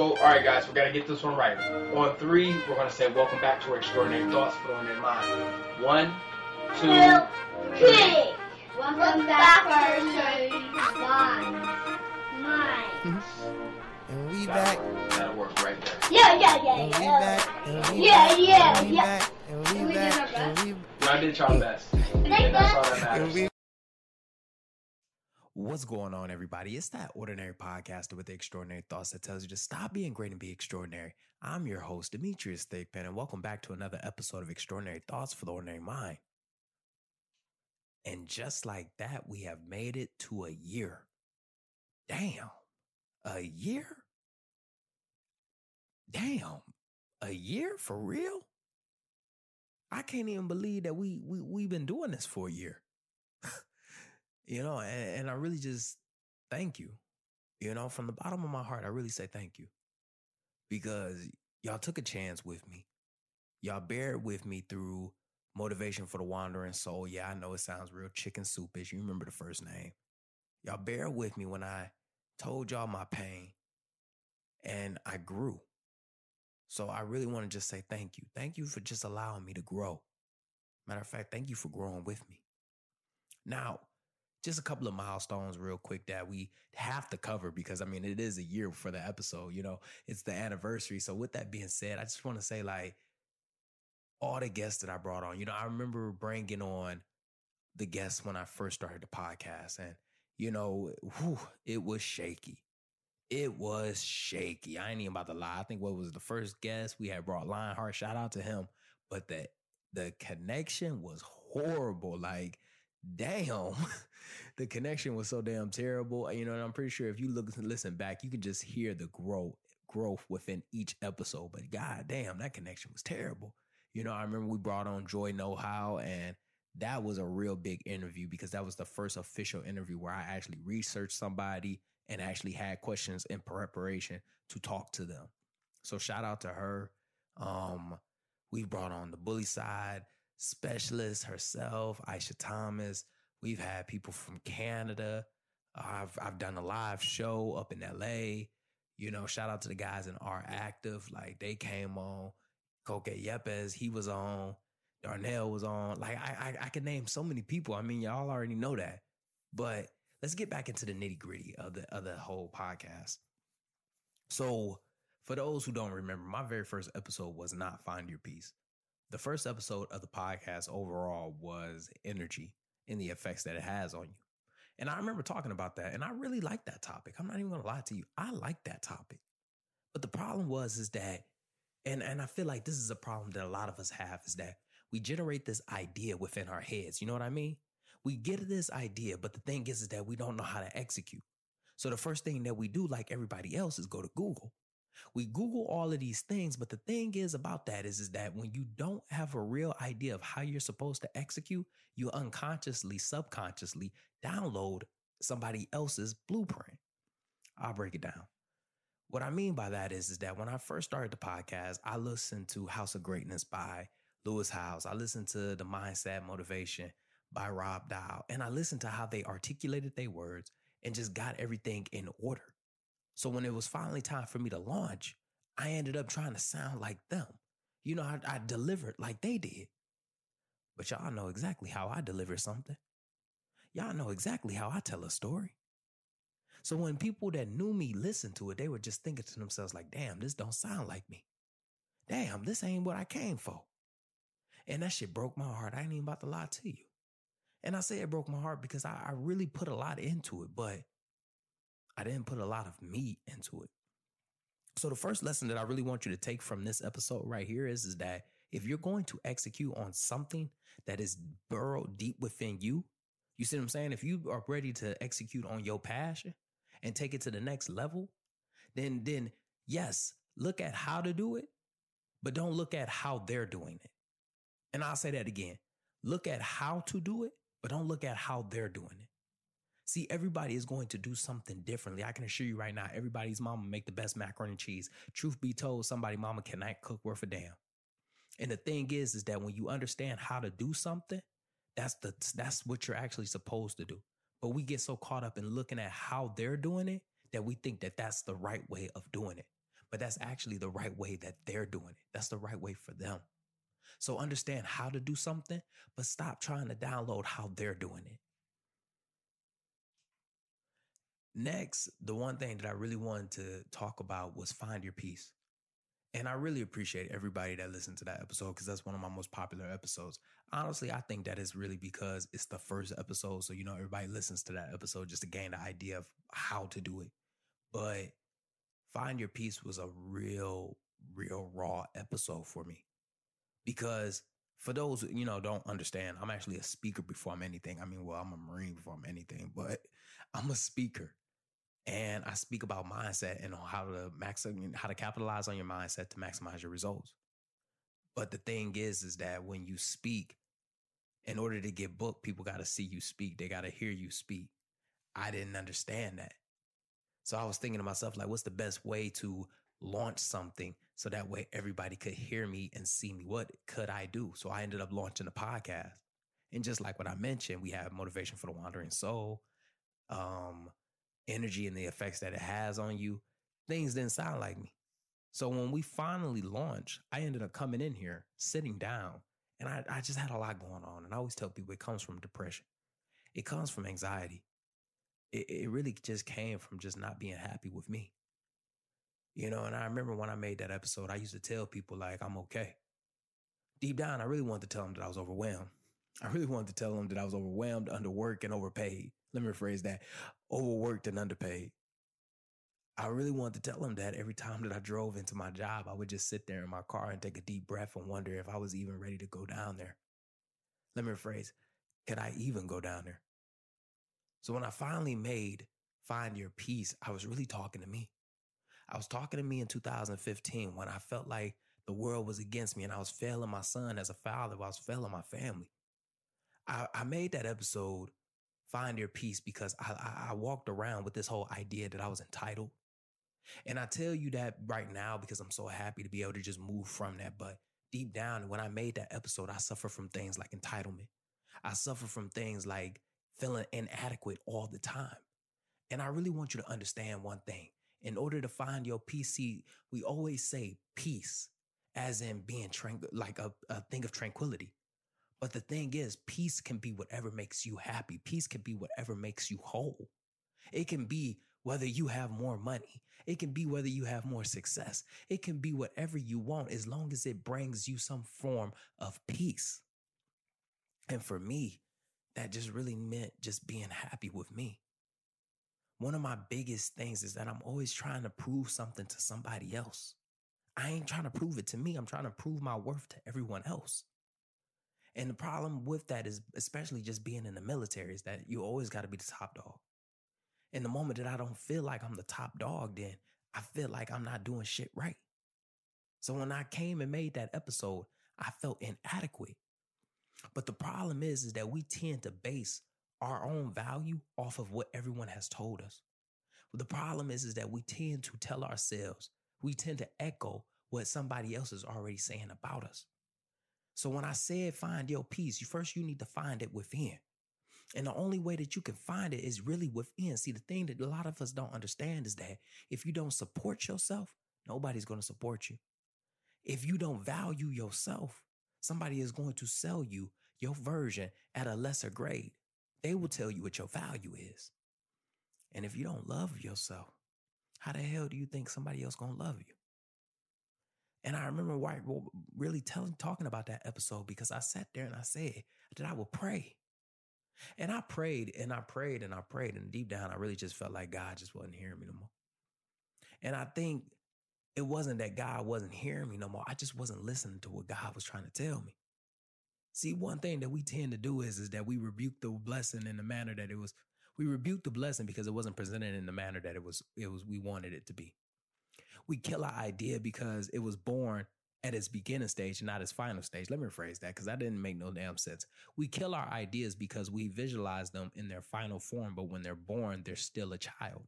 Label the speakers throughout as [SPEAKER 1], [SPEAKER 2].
[SPEAKER 1] So, all right, guys, we got to get this one right. On three, we're going to say, Welcome back to our Extraordinary Thoughts Flowing in Mind. One, two,
[SPEAKER 2] three. Welcome back to our Minds. Minds.
[SPEAKER 3] And we back.
[SPEAKER 1] work. That'll work right there.
[SPEAKER 2] Yeah, yeah, yeah,
[SPEAKER 3] And we
[SPEAKER 2] yeah.
[SPEAKER 3] back. And we
[SPEAKER 2] Yeah,
[SPEAKER 3] back.
[SPEAKER 2] yeah,
[SPEAKER 3] And we
[SPEAKER 2] yeah.
[SPEAKER 3] back. And we
[SPEAKER 2] We did our
[SPEAKER 3] back. And
[SPEAKER 2] best.
[SPEAKER 3] we
[SPEAKER 1] Y'all did y'all best. And that's all that matters.
[SPEAKER 4] What's going on, everybody? It's that ordinary podcaster with the extraordinary thoughts that tells you to stop being great and be extraordinary. I'm your host, Demetrius Thigpen, and welcome back to another episode of Extraordinary Thoughts for the Ordinary Mind. And just like that, we have made it to a year. Damn, a year? Damn, a year for real? I can't even believe that we we we've been doing this for a year. You know, and, and I really just thank you. You know, from the bottom of my heart, I really say thank you because y'all took a chance with me. Y'all bared with me through motivation for the wandering soul. Yeah, I know it sounds real chicken soupish. You remember the first name. Y'all bear with me when I told y'all my pain and I grew. So I really want to just say thank you. Thank you for just allowing me to grow. Matter of fact, thank you for growing with me. Now, just a couple of milestones real quick that we have to cover because I mean it is a year for the episode, you know, it's the anniversary. So with that being said, I just want to say like all the guests that I brought on, you know, I remember bringing on the guests when I first started the podcast and you know, whew, it was shaky. It was shaky. I ain't even about to lie. I think what was the first guest we had brought Lionheart. Shout out to him. But the the connection was horrible. Like, damn, the connection was so damn terrible. You know, and I'm pretty sure if you look listen back, you can just hear the growth growth within each episode. But god damn, that connection was terrible. You know, I remember we brought on Joy Know How, and that was a real big interview because that was the first official interview where I actually researched somebody and actually had questions in preparation to talk to them. So shout out to her. Um, we brought on the bully side specialist herself, Aisha Thomas. We've had people from Canada. I've I've done a live show up in LA. You know, shout out to the guys in R Active. Like they came on. Koke Yepes, he was on. Darnell was on. Like I, I I could name so many people. I mean, y'all already know that. But let's get back into the nitty gritty of the of the whole podcast. So, for those who don't remember, my very first episode was not Find Your Peace. The first episode of the podcast overall was energy and the effects that it has on you. And I remember talking about that, and I really like that topic. I'm not even gonna lie to you. I like that topic. But the problem was is that, and and I feel like this is a problem that a lot of us have, is that we generate this idea within our heads. You know what I mean? We get this idea, but the thing is, is that we don't know how to execute. So the first thing that we do, like everybody else, is go to Google. We Google all of these things, but the thing is about that is, is that when you don't have a real idea of how you're supposed to execute, you unconsciously, subconsciously download somebody else's blueprint. I'll break it down. What I mean by that is, is that when I first started the podcast, I listened to House of Greatness by Lewis Howes. I listened to The Mindset Motivation by Rob Dial, and I listened to how they articulated their words and just got everything in order. So when it was finally time for me to launch, I ended up trying to sound like them. You know, I, I delivered like they did. But y'all know exactly how I deliver something. Y'all know exactly how I tell a story. So when people that knew me listened to it, they were just thinking to themselves, like, damn, this don't sound like me. Damn, this ain't what I came for. And that shit broke my heart. I ain't even about to lie to you. And I say it broke my heart because I, I really put a lot into it, but I didn't put a lot of me into it. So the first lesson that I really want you to take from this episode right here is, is that if you're going to execute on something that is burrowed deep within you, you see what I'm saying? If you are ready to execute on your passion and take it to the next level, then then yes, look at how to do it, but don't look at how they're doing it. And I'll say that again. Look at how to do it, but don't look at how they're doing it. See, everybody is going to do something differently. I can assure you right now, everybody's mama make the best macaroni and cheese. Truth be told, somebody mama cannot cook worth a damn. And the thing is, is that when you understand how to do something, that's the that's what you're actually supposed to do. But we get so caught up in looking at how they're doing it that we think that that's the right way of doing it. but that's actually the right way that they're doing it. That's the right way for them. So understand how to do something, but stop trying to download how they're doing it. Next, the one thing that I really wanted to talk about was find your peace. And I really appreciate everybody that listened to that episode because that's one of my most popular episodes. Honestly, I think that is really because it's the first episode. So, you know, everybody listens to that episode just to gain the idea of how to do it. But Find Your Peace was a real, real raw episode for me because for those you know don't understand i'm actually a speaker before i'm anything i mean well i'm a marine before i'm anything but i'm a speaker and i speak about mindset and how to max how to capitalize on your mindset to maximize your results but the thing is is that when you speak in order to get booked people got to see you speak they got to hear you speak i didn't understand that so i was thinking to myself like what's the best way to launch something so that way everybody could hear me and see me. What could I do? So I ended up launching a podcast. And just like what I mentioned, we have motivation for the wandering soul, um, energy and the effects that it has on you. Things didn't sound like me. So when we finally launched, I ended up coming in here, sitting down, and I, I just had a lot going on. And I always tell people it comes from depression. It comes from anxiety. It, it really just came from just not being happy with me. You know, and I remember when I made that episode, I used to tell people like I'm okay. Deep down, I really wanted to tell them that I was overwhelmed. I really wanted to tell them that I was overwhelmed, underworked, and overpaid. Let me rephrase that overworked and underpaid. I really wanted to tell them that every time that I drove into my job, I would just sit there in my car and take a deep breath and wonder if I was even ready to go down there. Let me rephrase could I even go down there? So when I finally made Find Your Peace, I was really talking to me. I was talking to me in 2015 when I felt like the world was against me and I was failing my son as a father, I was failing my family. I, I made that episode Find Your Peace because I, I, walked around with this whole idea that I was entitled. And I tell you that right now because I'm so happy to be able to just move from that. But deep down, when I made that episode, I suffer from things like entitlement. I suffer from things like feeling inadequate all the time. And I really want you to understand one thing in order to find your peace, we always say peace as in being tranquil, like a, a thing of tranquility. But the thing is, peace can be whatever makes you happy. Peace can be whatever makes you whole. It can be whether you have more money. It can be whether you have more success. It can be whatever you want as long as it brings you some form of peace. And for me, that just really meant just being happy with me one of my biggest things is that I'm always trying to prove something to somebody else. I ain't trying to prove it to me. I'm trying to prove my worth to everyone else. And the problem with that is, especially just being in the military, is that you always got to be the top dog. And the moment that I don't feel like I'm the top dog, then I feel like I'm not doing shit right. So when I came and made that episode, I felt inadequate. But the problem is, is that we tend to base our own value off of what everyone has told us. But the problem is, is that we tend to tell ourselves, we tend to echo what somebody else is already saying about us. So when I said find your peace, you first you need to find it within. And the only way that you can find it is really within. See, the thing that a lot of us don't understand is that if you don't support yourself, nobody's going to support you. If you don't value yourself, somebody is going to sell you your version at a lesser grade. They will tell you what your value is. And if you don't love yourself, how the hell do you think somebody else gonna love you? And I remember White really telling, talking about that episode because I sat there and I said that I would pray. And I prayed and I prayed and I prayed. And deep down, I really just felt like God just wasn't hearing me no more. And I think it wasn't that God wasn't hearing me no more. I just wasn't listening to what God was trying to tell me. See, one thing that we tend to do is, is that we rebuke the blessing in the manner that it was. We rebuke the blessing because it wasn't presented in the manner that it was. It was. We wanted it to be. We kill our idea because it was born at its beginning stage not its final stage. Let me rephrase that because that didn't make no damn sense. We kill our ideas because we visualize them in their final form, but when they're born, they're still a child.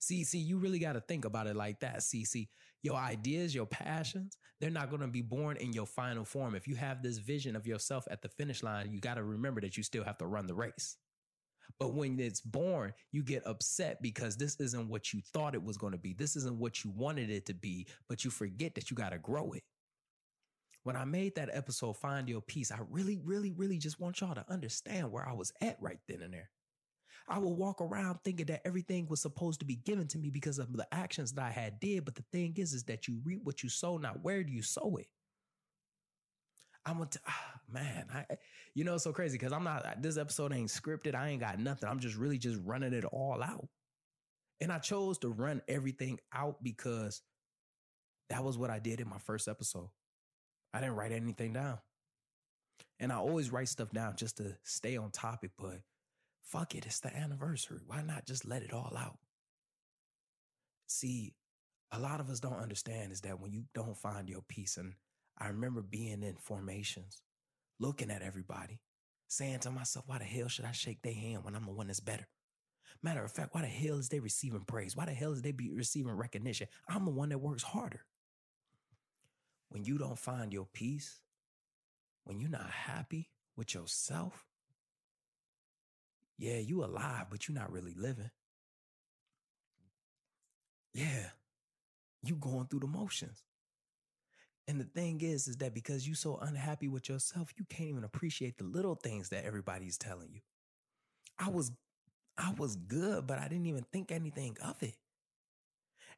[SPEAKER 4] See, see, you really got to think about it like that. See, see, your ideas, your passions, they're not going to be born in your final form. If you have this vision of yourself at the finish line, you got to remember that you still have to run the race. But when it's born, you get upset because this isn't what you thought it was going to be. This isn't what you wanted it to be, but you forget that you got to grow it. When I made that episode, Find Your Peace, I really, really, really just want y'all to understand where I was at right then and there. I would walk around thinking that everything was supposed to be given to me because of the actions that I had did. But the thing is, is that you reap what you sow. Now, where do you sow it? I'm gonna, t- ah, man, I, you know, it's so crazy because I'm not, this episode ain't scripted. I ain't got nothing. I'm just really just running it all out. And I chose to run everything out because that was what I did in my first episode. I didn't write anything down. And I always write stuff down just to stay on topic, but fuck it, it's the anniversary. Why not just let it all out? See, a lot of us don't understand is that when you don't find your peace, and I remember being in formations, looking at everybody, saying to myself, why the hell should I shake their hand when I'm the one that's better? Matter of fact, why the hell is they receiving praise? Why the hell is they be receiving recognition? I'm the one that works harder. When you don't find your peace, when you're not happy with yourself, yeah, you alive, but you're not really living. Yeah, you going through the motions. And the thing is, is that because you so unhappy with yourself, you can't even appreciate the little things that everybody's telling you. I was, I was good, but I didn't even think anything of it.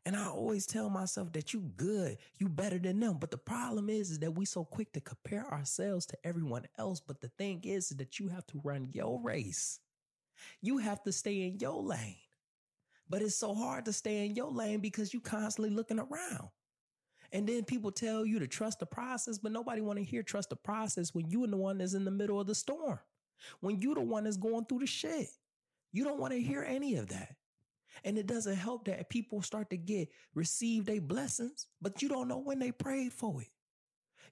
[SPEAKER 4] And I always tell myself that you good, you better than them. But the problem is, is that we so quick to compare ourselves to everyone else. But the thing is, is that you have to run your race. You have to stay in your lane. But it's so hard to stay in your lane because you constantly looking around. And then people tell you to trust the process, but nobody want to hear trust the process when you are the one that's in the middle of the storm. When you the one that's going through the shit. You don't want to hear any of that. And it doesn't help that people start to get receive their blessings, but you don't know when they prayed for it.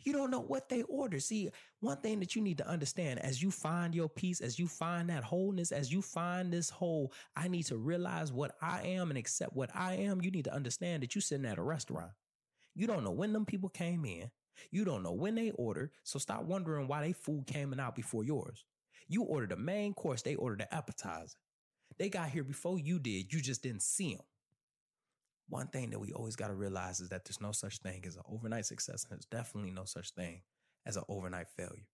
[SPEAKER 4] You don't know what they ordered. See, one thing that you need to understand as you find your peace, as you find that wholeness, as you find this whole, I need to realize what I am and accept what I am. You need to understand that you're sitting at a restaurant. You don't know when them people came in. You don't know when they ordered. So stop wondering why they food came out before yours. You ordered a main course, they ordered an appetizer. They got here before you did. You just didn't see them. One thing that we always got to realize is that there's no such thing as an overnight success, and there's definitely no such thing as an overnight failure.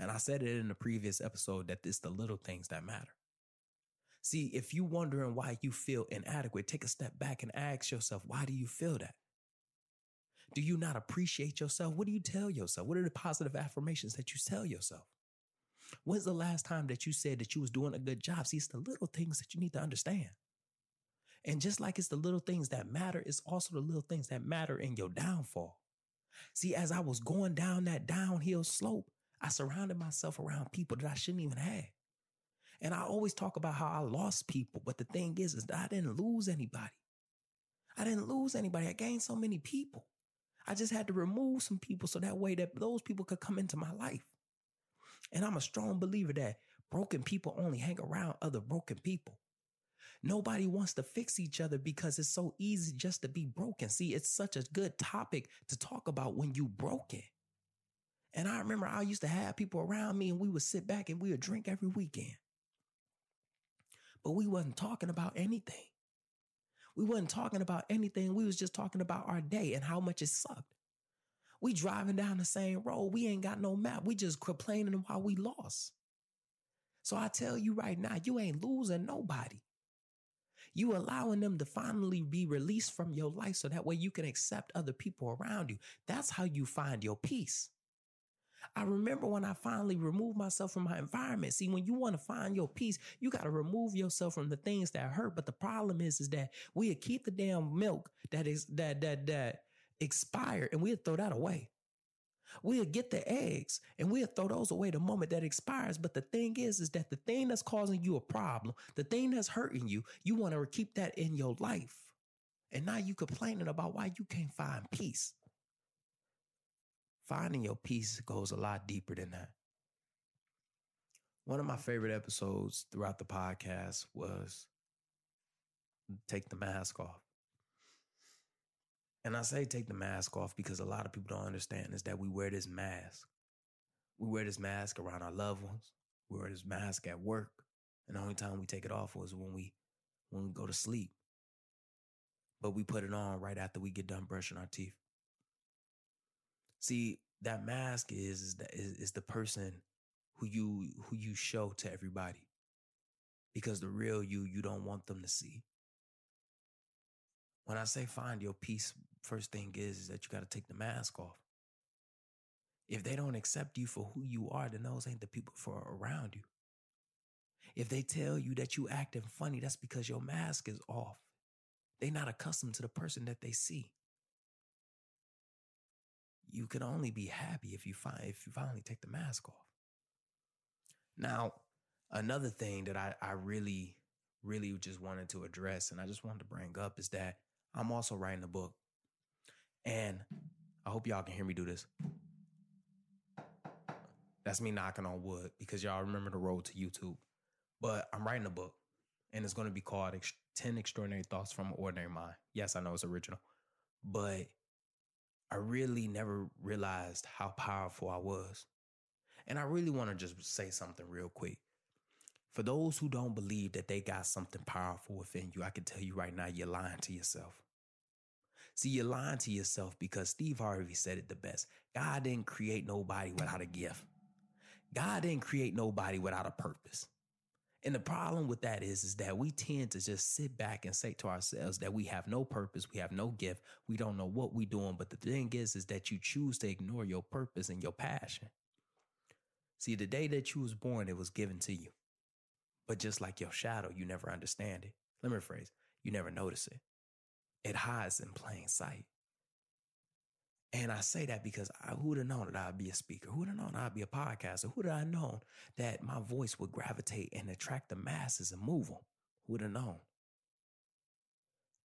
[SPEAKER 4] And I said it in the previous episode that it's the little things that matter. See, if you wondering why you feel inadequate, take a step back and ask yourself, why do you feel that? Do you not appreciate yourself? What do you tell yourself? What are the positive affirmations that you tell yourself? When's the last time that you said that you was doing a good job? See, it's the little things that you need to understand. And just like it's the little things that matter, it's also the little things that matter in your downfall. See, as I was going down that downhill slope, I surrounded myself around people that I shouldn't even have. And I always talk about how I lost people, but the thing is, is that I didn't lose anybody. I didn't lose anybody. I gained so many people. I just had to remove some people so that way that those people could come into my life. And I'm a strong believer that broken people only hang around other broken people. Nobody wants to fix each other because it's so easy just to be broken. See, it's such a good topic to talk about when you broken. And I remember I used to have people around me and we would sit back and we would drink every weekend. But we wasn't talking about anything. We wasn't talking about anything. We was just talking about our day and how much it sucked. We driving down the same road. We ain't got no map. We just complaining why we lost. So I tell you right now, you ain't losing nobody. You allowing them to finally be released from your life so that way you can accept other people around you. That's how you find your peace. I remember when I finally removed myself from my environment. See, when you want to find your peace, you got to remove yourself from the things that hurt. But the problem is, is that we keep the damn milk that is that that that expired and we'll throw that away. We'll get the eggs and we'll throw those away the moment that expires. But the thing is, is that the thing that's causing you a problem, the thing that's hurting you, you want to keep that in your life. And now you complaining about why you can't find peace. Finding your peace goes a lot deeper than that. One of my favorite episodes throughout the podcast was Take the Mask Off. And I say take the mask off because a lot of people don't understand is that we wear this mask. We wear this mask around our loved ones. We wear this mask at work. And the only time we take it off was when we when we go to sleep. But we put it on right after we get done brushing our teeth. See, that mask is is the, is, is the person who you who you show to everybody. Because the real you you don't want them to see. When I say find your peace, first thing is, is that you got to take the mask off. If they don't accept you for who you are, then those ain't the people for around you. If they tell you that you acting funny, that's because your mask is off. They're not accustomed to the person that they see. You can only be happy if you find if you finally take the mask off. Now, another thing that I, I really, really just wanted to address and I just wanted to bring up is that I'm also writing a book. And I hope y'all can hear me do this. That's me knocking on wood because y'all remember the road to YouTube. But I'm writing a book and it's going to be called 10 Extraordinary Thoughts from an Ordinary Mind. Yes, I know it's original, but I really never realized how powerful I was. And I really want to just say something real quick. For those who don't believe that they got something powerful within you, I can tell you right now, you're lying to yourself. See, you're lying to yourself because Steve Harvey said it the best. God didn't create nobody without a gift. God didn't create nobody without a purpose. And the problem with that is, is that we tend to just sit back and say to ourselves that we have no purpose, we have no gift, we don't know what we're doing. But the thing is, is that you choose to ignore your purpose and your passion. See, the day that you was born, it was given to you. But just like your shadow, you never understand it. Let me rephrase, you never notice it. It hides in plain sight. And I say that because I, who would have known that I'd be a speaker? Who would have known I'd be a podcaster? Who would have known that my voice would gravitate and attract the masses and move them? Who would have known?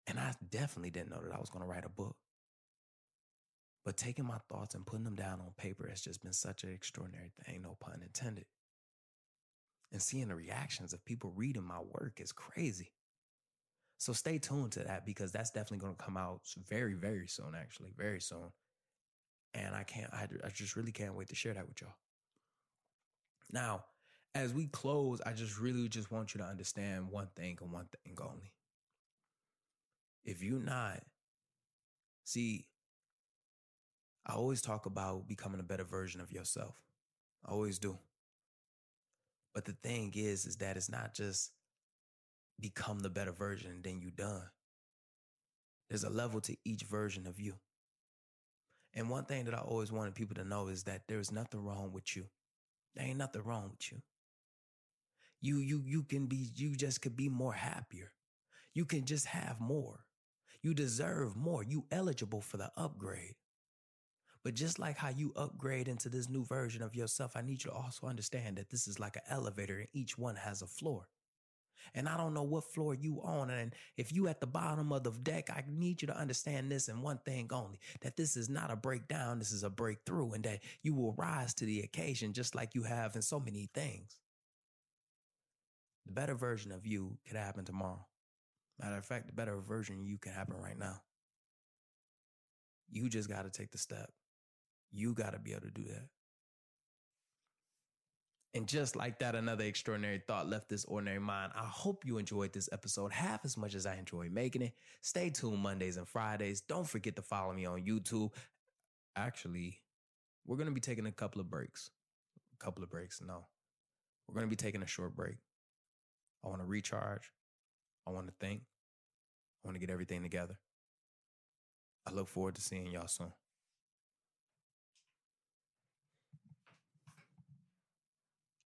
[SPEAKER 4] And I definitely didn't know that I was going to write a book. But taking my thoughts and putting them down on paper has just been such an extraordinary thing, no pun intended. And seeing the reactions of people reading my work is crazy. So stay tuned to that because that's definitely going to come out very, very soon, actually, very soon. And I can't, I, I just really can't wait to share that with y'all. Now, as we close, I just really just want you to understand one thing and one thing only. If you're not, see, I always talk about becoming a better version of yourself. I always do. But the thing is, is that it's not just become the better version and then you done. There's a level to each version of you. And one thing that I always wanted people to know is that there's nothing wrong with you. There ain't nothing wrong with you. You you you can be you just could be more happier. You can just have more. You deserve more. You eligible for the upgrade. But just like how you upgrade into this new version of yourself, I need you to also understand that this is like an elevator and each one has a floor. And I don't know what floor you on. And if you at the bottom of the deck, I need you to understand this and one thing only, that this is not a breakdown. This is a breakthrough and that you will rise to the occasion just like you have in so many things. The better version of you could happen tomorrow. Matter of fact, the better version you can happen right now. You just got to take the step. You got to be able to do that. And just like that, another extraordinary thought left this ordinary mind. I hope you enjoyed this episode half as much as I enjoyed making it. Stay tuned Mondays and Fridays. Don't forget to follow me on YouTube. Actually, we're going to be taking a couple of breaks. A couple of breaks. No, we're going to be taking a short break. I want to recharge. I want to think. I want to get everything together. I look forward to seeing y'all soon.